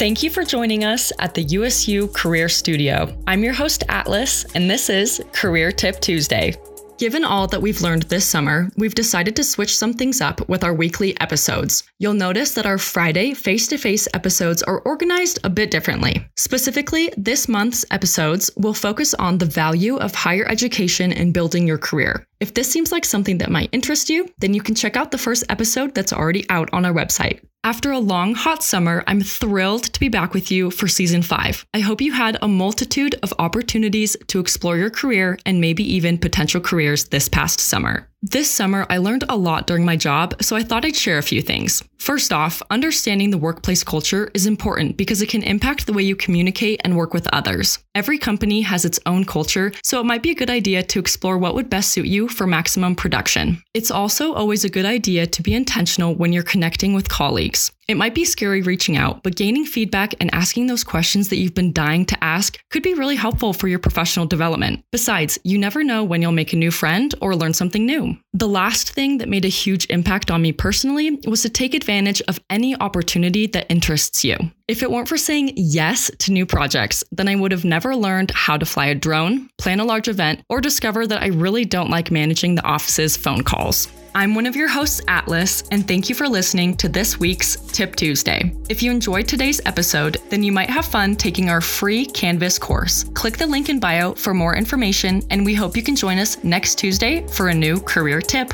Thank you for joining us at the USU Career Studio. I'm your host, Atlas, and this is Career Tip Tuesday. Given all that we've learned this summer, we've decided to switch some things up with our weekly episodes. You'll notice that our Friday face to face episodes are organized a bit differently. Specifically, this month's episodes will focus on the value of higher education in building your career. If this seems like something that might interest you, then you can check out the first episode that's already out on our website. After a long, hot summer, I'm thrilled to be back with you for season five. I hope you had a multitude of opportunities to explore your career and maybe even potential careers this past summer. This summer, I learned a lot during my job, so I thought I'd share a few things. First off, understanding the workplace culture is important because it can impact the way you communicate and work with others. Every company has its own culture, so it might be a good idea to explore what would best suit you for maximum production. It's also always a good idea to be intentional when you're connecting with colleagues. It might be scary reaching out, but gaining feedback and asking those questions that you've been dying to ask could be really helpful for your professional development. Besides, you never know when you'll make a new friend or learn something new. The last thing that made a huge impact on me personally was to take advantage of any opportunity that interests you. If it weren't for saying yes to new projects, then I would have never learned how to fly a drone, plan a large event, or discover that I really don't like managing the office's phone calls. I'm one of your hosts, Atlas, and thank you for listening to this week's Tip Tuesday. If you enjoyed today's episode, then you might have fun taking our free Canvas course. Click the link in bio for more information, and we hope you can join us next Tuesday for a new career tip.